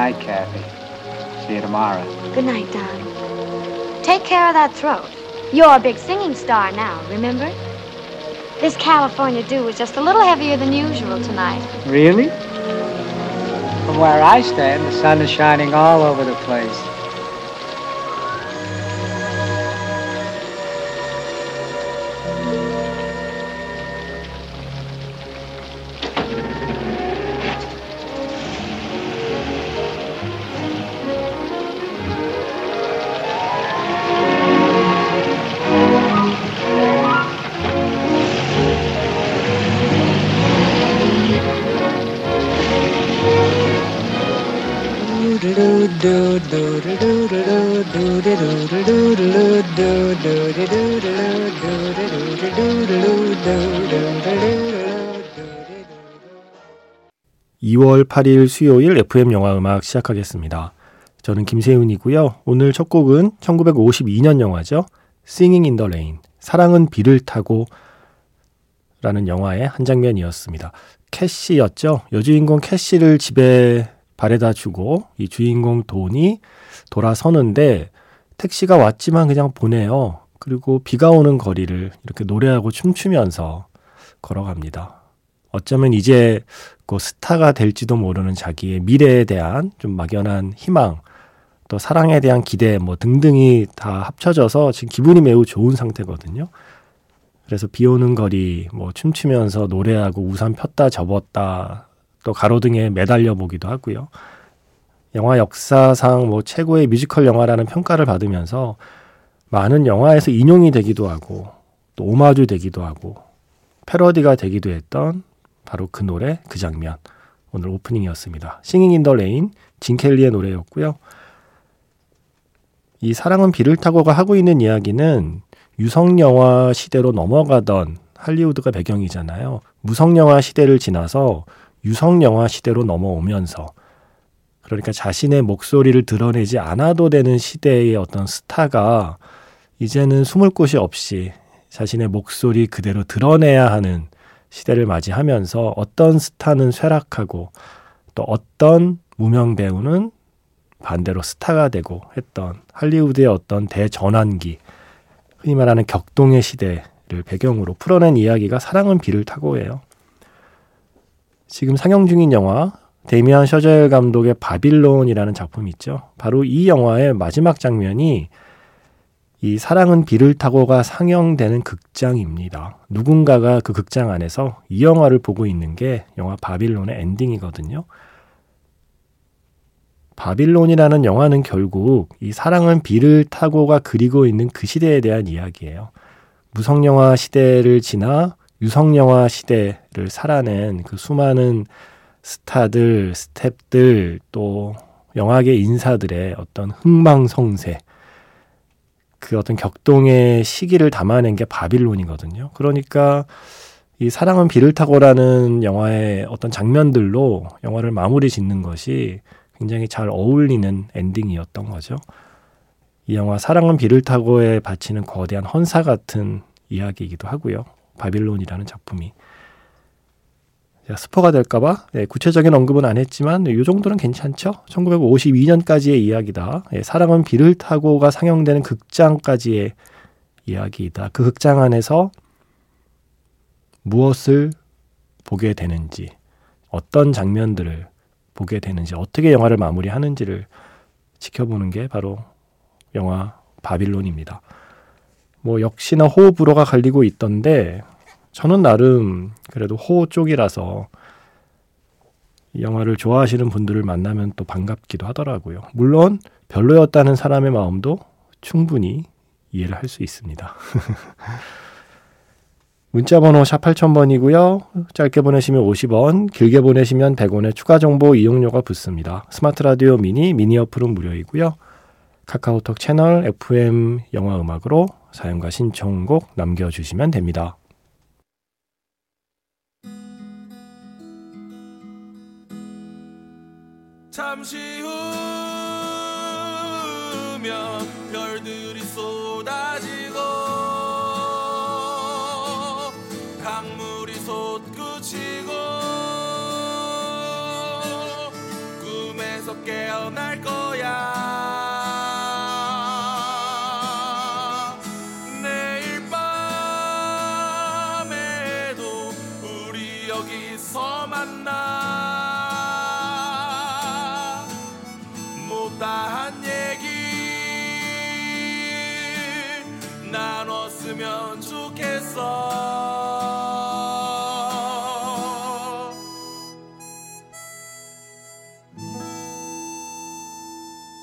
night, Kathy. See you tomorrow. Good night, darling. Take care of that throat. You're a big singing star now, remember? This California dew was just a little heavier than usual tonight. Really? From where I stand, the sun is shining all over the place. (2월 8일) 수요일 FM 영화 음악 시작하겠습니다. 저는 김세윤이고요. 오늘 첫 곡은 1952년 영화죠. Singing in the Rain. 사랑은 비를 타고 라는 영화의 한 장면이었습니다. 캐시였죠. 여주인공 캐시를 집에 바래다 주고 이 주인공 돈이 돌아서는데 택시가 왔지만 그냥 보내요. 그리고 비가 오는 거리를 이렇게 노래하고 춤추면서 걸어갑니다. 어쩌면 이제 그 스타가 될지도 모르는 자기의 미래에 대한 좀 막연한 희망, 또 사랑에 대한 기대 뭐 등등이 다 합쳐져서 지금 기분이 매우 좋은 상태거든요. 그래서 비 오는 거리 뭐 춤추면서 노래하고 우산 폈다 접었다 또 가로등에 매달려 보기도 하고요. 영화 역사상 뭐 최고의 뮤지컬 영화라는 평가를 받으면서 많은 영화에서 인용이 되기도 하고 또 오마주 되기도 하고 패러디가 되기도 했던 바로 그 노래 그 장면 오늘 오프닝이었습니다. Singing in the Rain 진 켈리의 노래였고요. 이 사랑은 비를 타고가 하고 있는 이야기는 유성 영화 시대로 넘어가던 할리우드가 배경이잖아요. 무성 영화 시대를 지나서 유성 영화 시대로 넘어오면서 그러니까 자신의 목소리를 드러내지 않아도 되는 시대의 어떤 스타가 이제는 숨을 곳이 없이 자신의 목소리 그대로 드러내야 하는 시대를 맞이하면서 어떤 스타는 쇠락하고 또 어떤 무명 배우는 반대로 스타가 되고 했던 할리우드의 어떤 대전환기, 흔히 말하는 격동의 시대를 배경으로 풀어낸 이야기가 사랑은 비를 타고예요. 지금 상영 중인 영화 데미안 셔젤 감독의 바빌론이라는 작품이 있죠. 바로 이 영화의 마지막 장면이 이 사랑은 비를 타고가 상영되는 극장입니다. 누군가가 그 극장 안에서 이 영화를 보고 있는 게 영화 바빌론의 엔딩이거든요. 바빌론이라는 영화는 결국 이 사랑은 비를 타고가 그리고 있는 그 시대에 대한 이야기예요. 무성영화 시대를 지나 유성영화 시대를 살아낸 그 수많은 스타들, 스탭들, 또 영화계 인사들의 어떤 흥망성쇠, 그 어떤 격동의 시기를 담아낸 게 바빌론이거든요. 그러니까 이 사랑은 비를 타고라는 영화의 어떤 장면들로 영화를 마무리 짓는 것이 굉장히 잘 어울리는 엔딩이었던 거죠. 이 영화 사랑은 비를 타고에 바치는 거대한 헌사 같은 이야기이기도 하고요. 바빌론이라는 작품이. 스포가 될까봐 네, 구체적인 언급은 안 했지만 이 정도는 괜찮죠. 1952년까지의 이야기다. 예, 사랑은 비를 타고가 상영되는 극장까지의 이야기이다. 그 극장 안에서 무엇을 보게 되는지, 어떤 장면들을 보게 되는지, 어떻게 영화를 마무리하는지를 지켜보는 게 바로 영화 바빌론입니다. 뭐 역시나 호흡 불호가 갈리고 있던데 저는 나름 그래도 호 쪽이라서 이 영화를 좋아하시는 분들을 만나면 또 반갑기도 하더라고요. 물론 별로였다는 사람의 마음도 충분히 이해를 할 수 있습니다. 문자 번호 샵 8000번이고요. 짧게 보내시면 50원, 길게 보내시면 100원의 추가 정보 이용료가 붙습니다. 스마트 라디오 미니, 미니 어플은 무료이고요. 카카오톡 채널 FM 영화 음악으로 사연과 신청곡 남겨주시면 됩니다. 잠시 후면 별들이 쏟아지고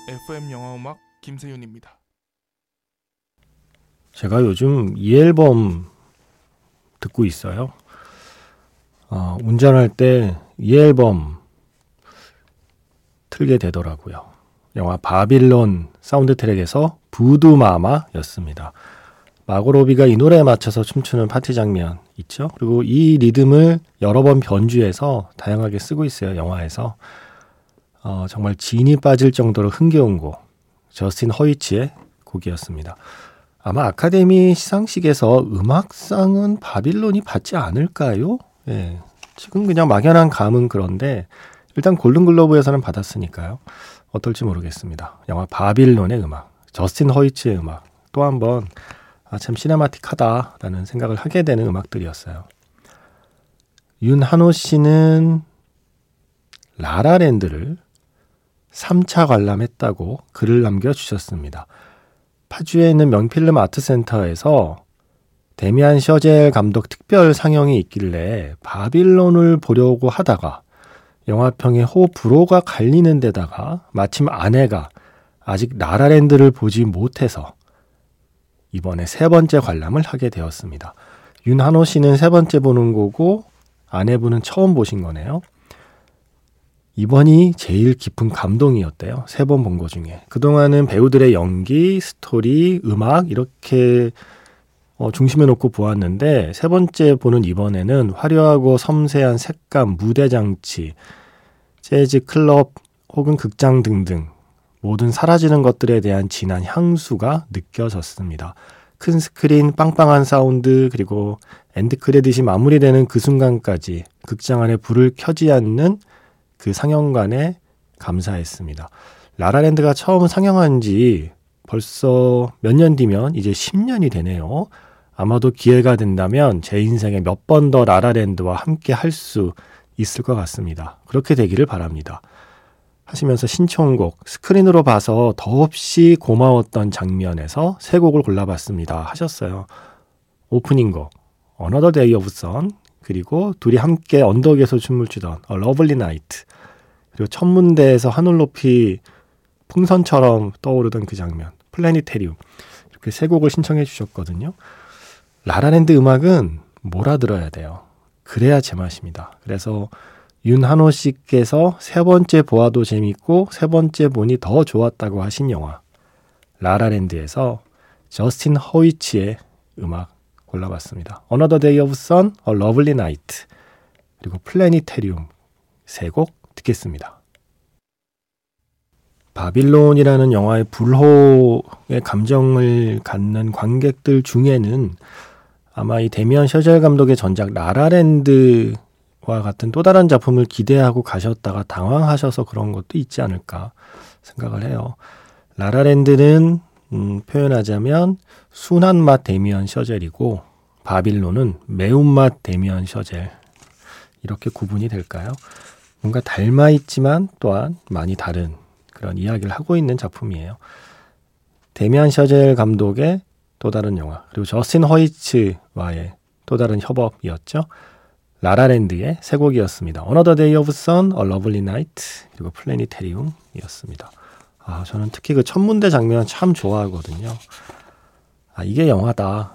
FM 영화 음악 김세윤입니다. 제가 요즘 이 앨범 듣고 있어요. 어, 운전할 때 이 앨범 틀게 되더라고요. 영화 바빌론 사운드 트랙에서 Voodoo Mama였습니다. 마고 로비가 이 노래에 맞춰서 춤추는 파티 장면 있죠? 그리고 이 리듬을 여러 번 변주해서 다양하게 쓰고 있어요, 영화에서. 어, 정말 진이 빠질 정도로 흥겨운 곡, 저스틴 허이치의 곡이었습니다. 아마 아카데미 시상식에서 음악상은 바빌론이 받지 않을까요? 예. 지금 그냥 막연한 감은 그런데 일단 골든글로브에서는 받았으니까요. 어떨지 모르겠습니다. 영화 바빌론의 음악, 저스틴 허이츠의 음악 또 한번 아, 참 시네마틱하다라는 생각을 하게 되는 음악들이었어요. 윤한호 씨는 라라랜드를 3차 관람했다고 글을 남겨주셨습니다. 파주에 있는 명필름 아트센터에서 데미안 셔젤 감독 특별 상영이 있길래 바빌론을 보려고 하다가 영화평의 호 불호가 갈리는 데다가 마침 아내가 아직 라라랜드를 보지 못해서 이번에 세 번째 관람을 하게 되었습니다. 윤한호 씨는 세 번째 보는 거고 아내분은 처음 보신 거네요. 이번이 제일 깊은 감동이었대요. 세 번 본 거 중에. 그동안은 배우들의 연기, 스토리, 음악 이렇게 어, 중심에 놓고 보았는데 세 번째 보는 이번에는 화려하고 섬세한 색감, 무대 장치, 재즈 클럽 혹은 극장 등등 모든 사라지는 것들에 대한 진한 향수가 느껴졌습니다. 큰 스크린, 빵빵한 사운드, 그리고 end credit이 마무리되는 그 순간까지 극장 안에 불을 켜지 않는 그 상영관에 감사했습니다. 라라랜드가 처음 상영한 지 벌써 몇 년 뒤면 이제 10년이 되네요. 아마도 기회가 된다면 제 인생에 몇 번 더 라라랜드와 함께 할 수 있을 것 같습니다. 그렇게 되기를 바랍니다. 하시면서 신청곡 스크린으로 봐서 더없이 고마웠던 장면에서 세 곡을 골라봤습니다. 하셨어요. 오프닝 곡 Another Day of Sun 그리고 둘이 함께 언덕에서 춤을 추던 A Lovely Night 그리고 천문대에서 하늘 높이 풍선처럼 떠오르던 그 장면 플래니테리움 이렇게 세 곡을 신청해 주셨거든요. 라라랜드 음악은 몰아들어야 돼요. 그래야 제맛입니다. 그래서 윤한호 씨께서 세 번째 보아도 재밌고 세 번째 보니 더 좋았다고 하신 영화 라라랜드에서 저스틴 허위츠의 음악 골라봤습니다. Another Day of Sun, A Lovely Night 그리고 Planetarium 세 곡 듣겠습니다. 바빌론이라는 영화의 불호의 감정을 갖는 관객들 중에는 아마 이 데미안 셔젤 감독의 전작 라라랜드 와 같은 또 다른 작품을 기대하고 가셨다가 당황하셔서 그런 것도 있지 않을까 생각을 해요. 라라랜드는 음, 표현하자면 순한 맛 데미안 셔젤이고 바빌론은 매운맛 데미안 셔젤 이렇게 구분이 될까요? 뭔가 닮아 있지만 또한 많이 다른 그런 이야기를 하고 있는 작품이에요. 데미안 셔젤 감독의 또 다른 영화 그리고 저스틴 허이츠와의 또 다른 협업이었죠. 라라랜드의 세 곡이었습니다. Another Day of Sun, A Lovely Night 그리고 플래니테리움이었습니다. 아 저는 특히 그 천문대 장면 참 좋아하거든요. 아 이게 영화다.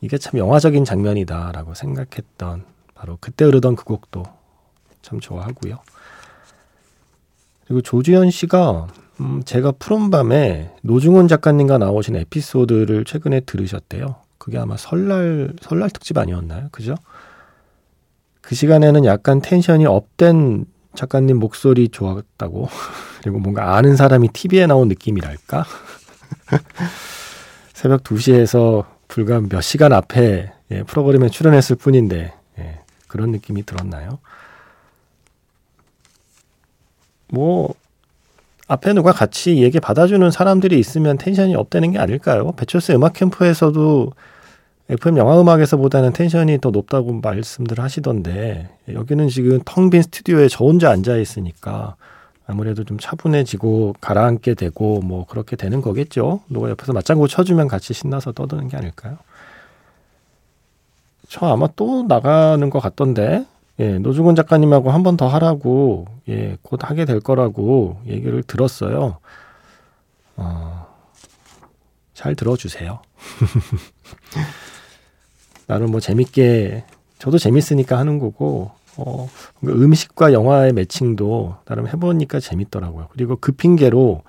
이게 참 영화적인 장면이다라고 생각했던 바로 그때 흐르던 그 곡도 참 좋아하고요. 그리고 조주현 씨가 음, 제가 푸른 밤에 노중훈 작가님과 나오신 에피소드를 최근에 들으셨대요. 그게 아마 설날 설날 특집 아니었나요? 그죠? 그 시간에는 약간 tension이 up된 작가님 목소리 좋았다고 그리고 뭔가 아는 사람이 TV에 나온 느낌이랄까? 새벽 2시에서 불과 몇 시간 앞에 예, 프로그램에 출연했을 뿐인데 예, 그런 느낌이 들었나요? 뭐 앞에 누가 같이 얘기 받아주는 사람들이 있으면 tension이 up되는 게 아닐까요? 배철수 음악 캠프에서도 FM 영화 음악에서보다는 텐션이 더 높다고 말씀들 하시던데 여기는 지금 텅 빈 스튜디오에 저 혼자 앉아 있으니까 아무래도 좀 차분해지고 가라앉게 되고 뭐 그렇게 되는 거겠죠. 누가 옆에서 맞장구 쳐주면 같이 신나서 떠드는 게 아닐까요? 저 아마 또 나가는 것 같던데 예, 노중훈 작가님하고 한 번 더 하라고 예, 곧 하게 될 거라고 얘기를 들었어요. 어, 잘 들어주세요. 나름 뭐 재밌게 저도 재밌으니까 하는 거고 어, 음식과 영화의 매칭도 나름 해보니까 재밌더라고요. 그리고 그 핑계로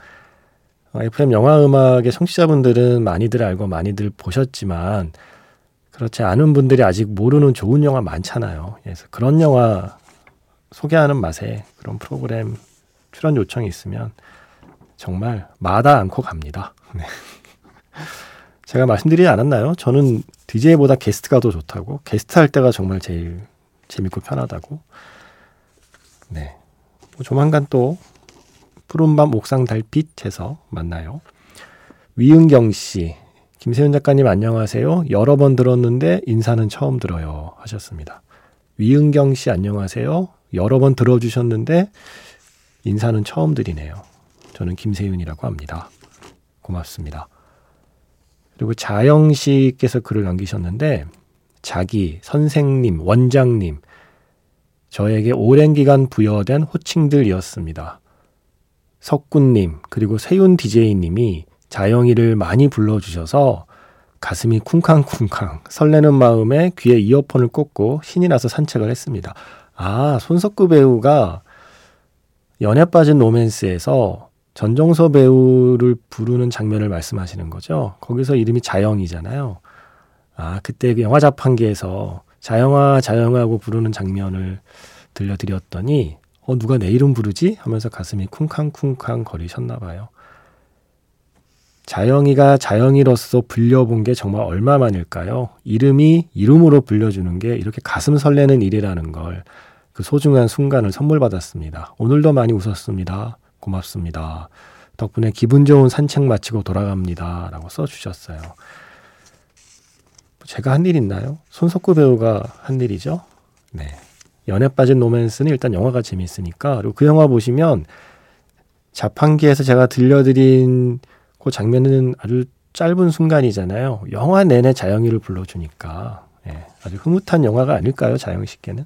FM 영화 음악의 청취자분들은 많이들 알고 많이들 보셨지만 그렇지 않은 분들이 아직 모르는 좋은 영화 많잖아요. 그래서 그런 영화 소개하는 맛에 그런 프로그램 출연 요청이 있으면 정말 마다 않고 갑니다. 네. 제가 말씀드리지 않았나요? 저는 DJ보다 게스트가 더 좋다고. 게스트 할 때가 정말 제일 재밌고 편하다고. 네. 뭐 조만간 또 푸른밤 옥상 달빛에서 만나요. 위은경 씨, 김세윤 작가님 안녕하세요. 여러 번 들었는데 인사는 처음 들어요. 하셨습니다. 위은경 씨 안녕하세요. 여러 번 들어주셨는데 인사는 처음 드리네요. 저는 김세윤이라고 합니다. 고맙습니다. 그리고 자영 씨께서 글을 남기셨는데 자기, 선생님, 원장님, 저에게 오랜 기간 부여된 호칭들이었습니다. 석군님, 그리고 세윤 DJ님이 자영이를 많이 불러주셔서 가슴이 쿵쾅쿵쾅 설레는 마음에 귀에 이어폰을 꽂고 신이 나서 산책을 했습니다. 아, 손석구 배우가 연애 빠진 로맨스에서 전정서 배우를 부르는 장면을 말씀하시는 거죠. 거기서 이름이 자영이잖아요. 아, 그때 그 영화 자판기에서 자영아, 자영아하고 부르는 장면을 들려드렸더니, 어, 누가 내 이름 부르지? 하면서 가슴이 쿵쾅쿵쾅 거리셨나 봐요. 자영이가 자영이로서 불려본 게 정말 얼마만일까요? 이름이 이름으로 불려주는 게 이렇게 가슴 설레는 일이라는 걸 그 소중한 순간을 선물 받았습니다. 오늘도 많이 웃었습니다. 고맙습니다. 덕분에 기분 좋은 산책 마치고 돌아갑니다. 라고 써주셨어요. 제가 한 일 있나요? 손석구 배우가 한 일이죠. 네. 연애 빠진 로맨스는 일단 영화가 재밌으니까 그리고 그 영화 보시면 자판기에서 제가 들려드린 그 장면은 아주 짧은 순간이잖아요. 영화 내내 자영이를 불러주니까 예, 아주 흐뭇한 영화가 아닐까요, 자영 씨께는?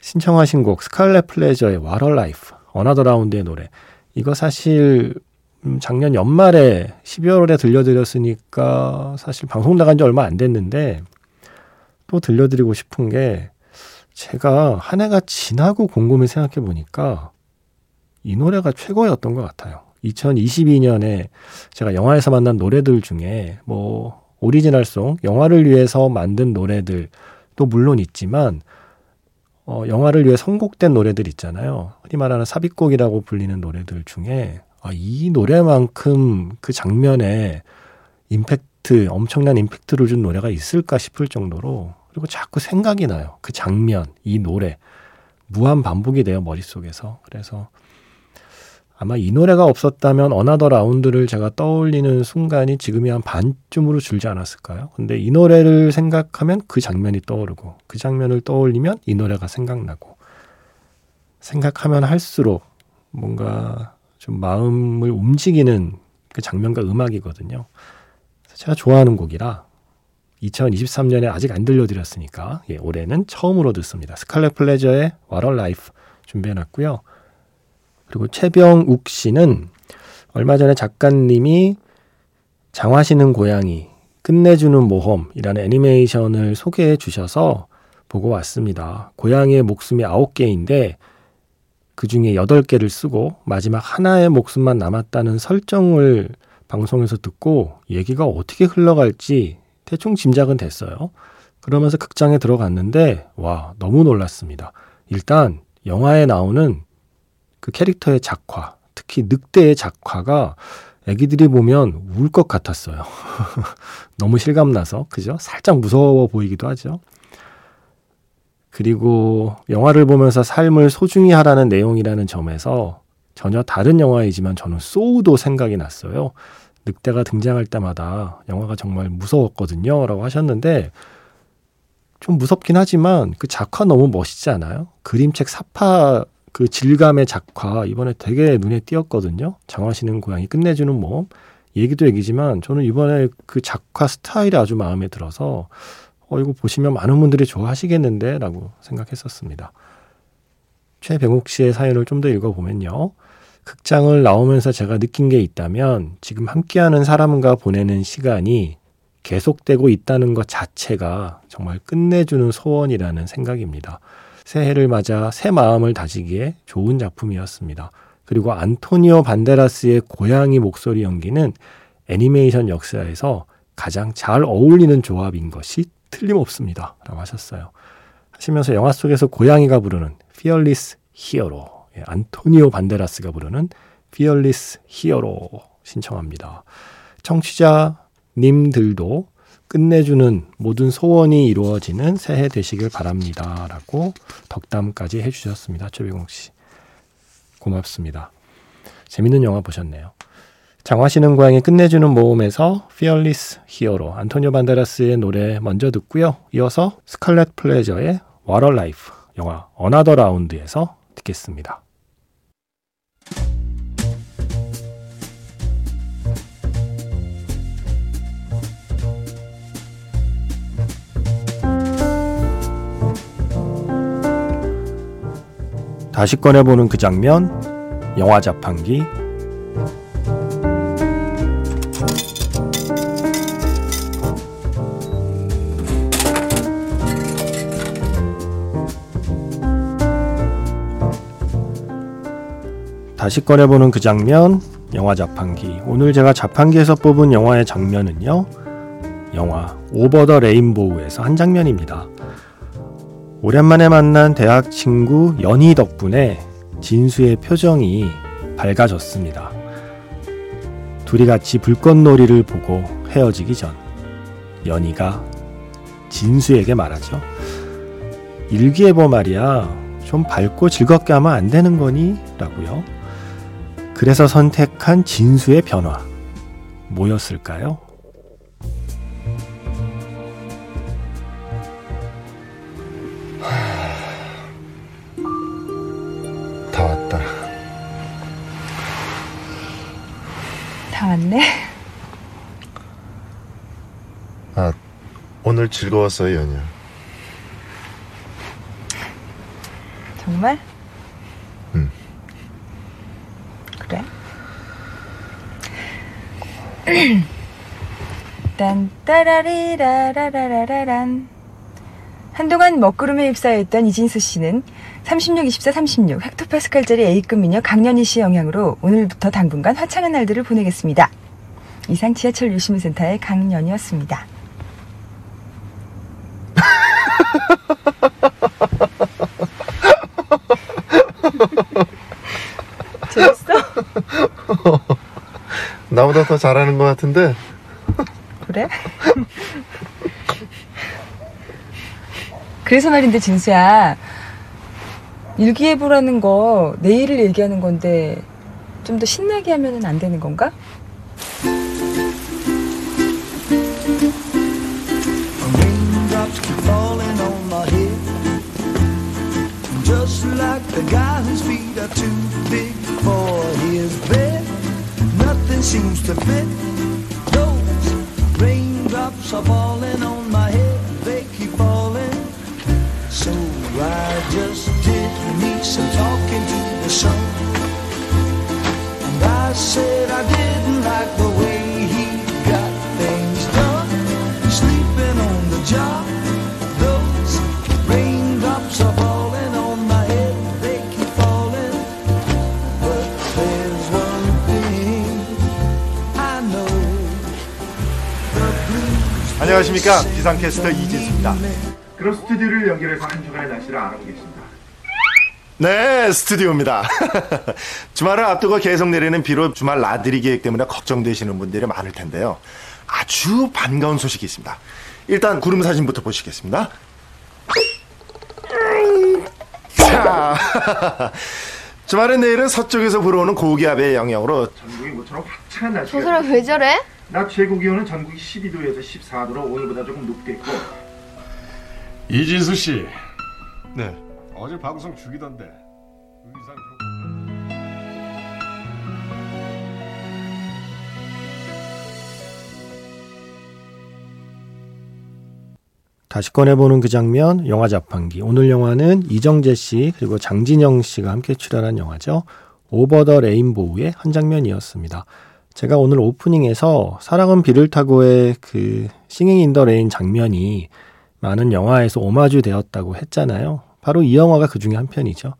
신청하신 곡 스칼렛 플레저의 Life, Another Round의 노래. 이거 사실 음, 작년 연말에 12월에 들려드렸으니까 사실 방송 나간 지 얼마 안 됐는데 또 들려드리고 싶은 게 제가 한 해가 지나고 곰곰이 생각해 보니까 이 노래가 최고였던 것 같아요. 2022년에 제가 영화에서 만난 노래들 중에 뭐 오리지널송, 영화를 위해서 만든 노래들 또 물론 있지만 어, 영화를 위해 선곡된 노래들 있잖아요. 흔히 말하는 삽입곡이라고 불리는 노래들 중에 아, 이 노래만큼 그 장면에 임팩트, 엄청난 임팩트를 준 노래가 있을까 싶을 정도로 그리고 자꾸 생각이 나요. 그 장면, 이 노래. 무한 반복이 돼요, 머릿속에서. 그래서 아마 이 노래가 없었다면 Another Round를 제가 떠올리는 순간이 지금이 한 반쯤으로 줄지 않았을까요? 근데 이 노래를 생각하면 그 장면이 떠오르고 그 장면을 떠올리면 이 노래가 생각나고 생각하면 할수록 뭔가 좀 마음을 움직이는 그 장면과 음악이거든요. 제가 좋아하는 곡이라 2023년에 아직 안 들려드렸으니까 예, 올해는 처음으로 듣습니다. 스칼렛 플레저의 What a Life 준비해놨고요. 그리고 최병욱 씨는 얼마 전에 작가님이 장화시는 고양이 끝내주는 모험이라는 애니메이션을 소개해 주셔서 보고 왔습니다. 고양이의 목숨이 9개인데 그 중에 8개를 쓰고 마지막 하나의 목숨만 남았다는 설정을 방송에서 듣고 얘기가 어떻게 흘러갈지 대충 짐작은 됐어요. 그러면서 극장에 들어갔는데 와 너무 놀랐습니다. 일단 영화에 나오는 그 캐릭터의 작화, 특히 늑대의 작화가 애기들이 보면 울 것 같았어요. 너무 실감나서 그죠? 살짝 무서워 보이기도 하죠. 그리고 영화를 보면서 삶을 소중히 하라는 내용이라는 점에서 전혀 다른 영화이지만 저는 소우도 생각이 났어요. 늑대가 등장할 때마다 영화가 정말 무서웠거든요. 라고 하셨는데, 좀 무섭긴 하지만 그 작화 너무 멋있지 않아요? 그림책 사파 그 질감의 작화, 이번에 되게 눈에 띄었거든요. 장화시는 고양이 끝내주는 몸. 얘기도 얘기지만 저는 이번에 그 작화 스타일이 아주 마음에 들어서, 어, 이거 보시면 많은 분들이 좋아하시겠는데 라고 생각했었습니다. 최병욱 씨의 사연을 좀 더 읽어보면요. 극장을 나오면서 제가 느낀 게 있다면 지금 함께하는 사람과 보내는 시간이 계속되고 있다는 것 자체가 정말 끝내주는 소원이라는 생각입니다. 새해를 맞아 새 마음을 다지기에 좋은 작품이었습니다. 그리고 안토니오 반데라스의 고양이 목소리 연기는 애니메이션 역사에서 가장 잘 어울리는 조합인 것이 틀림없습니다. 라고 하셨어요. 하시면서 영화 속에서 고양이가 부르는 Fearless Hero, 예, 안토니오 반데라스가 부르는 Fearless Hero 신청합니다. 청취자님들도 끝내주는 모든 소원이 이루어지는 새해 되시길 바랍니다. 라고 덕담까지 해주셨습니다. 최백공 씨. 고맙습니다. 재밌는 영화 보셨네요. 장화 신은 고양이 끝내주는 모험에서 Fearless Hero 안토니오 반데라스의 노래 먼저 듣고요. 이어서 스칼렛 플레저의 a Life 영화 Another Round에서 듣겠습니다. 다시 꺼내보는 그 장면, 영화 자판기. 다시 꺼내보는 그 장면, 영화 자판기. 오늘 제가 자판기에서 뽑은 영화의 장면은요, 영화 오버 더 레인보우에서 한 장면입니다. 오랜만에 만난 대학 친구 연희 덕분에 진수의 표정이 밝아졌습니다. 둘이 같이 불꽃놀이를 보고 헤어지기 전 연희가 진수에게 말하죠. 일기예보 말이야. 좀 밝고 즐겁게 하면 안 되는 거니? 라고요. 그래서 선택한 진수의 변화. 뭐였을까요? 다 왔네. 아, 오늘 즐거웠어요, 연희야. 정말? 응. 그래? 딴 따라리라라라라란 한동안 먹구름에 휩싸였던 이진수 씨는 36, 24, 36 헥토파스칼짜리 A급 미녀 강연희 씨 영향으로 오늘부터 당분간 화창한 날들을 보내겠습니다. 이상 지하철 유심센터의 강연이었습니다. 재밌어? 나보다 더 잘하는 것 같은데? 그래? 그래서 말인데 진수야 일기예보라는 거 내일을 얘기하는 건데 좀 더 신나게 하면 안 되는 건가? just did me some talking to the sun. And I said I didn't like the way he got things done. Sleeping on the job. Those raindrops are falling on my head. They keep falling. But there's one thing I know. The blues 안녕하십니까 기상캐스터 이진수입니다. 그럼 스튜디오를 연결해서 한 주간의 날씨를 알아보겠습니다. 네, 스튜디오입니다. 주말을 앞두고 계속 내리는 비로 주말 나들이 계획 때문에 걱정되시는 분들이 많을 텐데요. 아주 반가운 소식이 있습니다. 일단 구름 사진부터 보시겠습니다. 자, 주말에 내일은 서쪽에서 불어오는 고기압의 영향으로 전국이 모처럼 화창한 날씨가 저 사람 왜 저래? 낮 최고 기온은 전국이 12도에서 14도로 오늘보다 조금 높겠고 이진수 씨 네. 어제 방송 죽이던데 의상 좀... 다시 꺼내보는 그 장면, 영화 자판기. 오늘 영화는 이정재 씨 그리고 장진영 씨가 함께 출연한 영화죠. Over the Rainbow의 한 장면이었습니다. 제가 오늘 오프닝에서 사랑은 비를 타고의 그 Singing in the Rain 장면이 많은 영화에서 오마주 되었다고 했잖아요. 바로 이 영화가 그 중에 한 편이죠.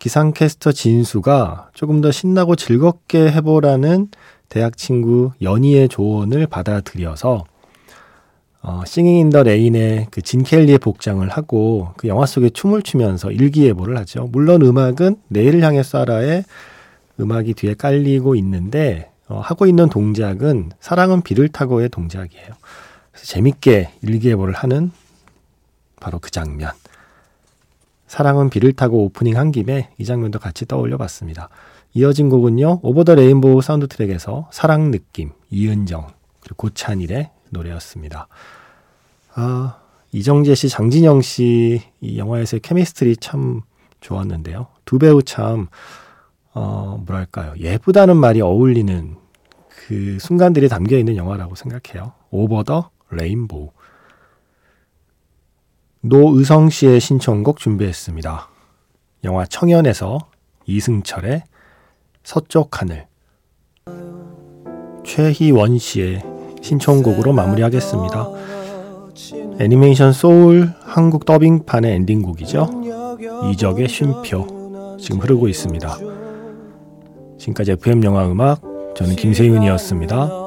기상캐스터 진수가 조금 더 신나고 즐겁게 해보라는 대학 친구 연희의 조언을 받아들여서 어, Singing in the Rain의 그 진 켈리의 복장을 하고 그 영화 속에 춤을 추면서 일기예보를 하죠. 물론 음악은 내일을 향해 쏴라의 음악이 뒤에 깔리고 있는데 어, 하고 있는 동작은 사랑은 비를 타고의 동작이에요. 재밌게 일기예보를 하는 바로 그 장면. 사랑은 비를 타고 오프닝 한 김에 이 장면도 같이 떠올려 봤습니다. 이어진 곡은요. Over the Rainbow 사운드트랙에서 사랑 느낌, 이은정, 그리고 고찬일의 노래였습니다. 아, 이정재 씨, 장진영 씨 이 영화에서의 chemistry 참 좋았는데요. 두 배우 참 어, 뭐랄까요. 예쁘다는 말이 어울리는 그 순간들이 담겨 있는 영화라고 생각해요. 오버 더 레인보우. 노의성 씨의 신청곡 준비했습니다. 영화 청년에서 이승철의 서쪽 하늘. 최희원 씨의 신청곡으로 마무리하겠습니다. 애니메이션 소울 한국 더빙판의 엔딩곡이죠. 이적의 쉼표 지금 흐르고 있습니다. 지금까지 FM 영화 음악 저는 김세윤이었습니다.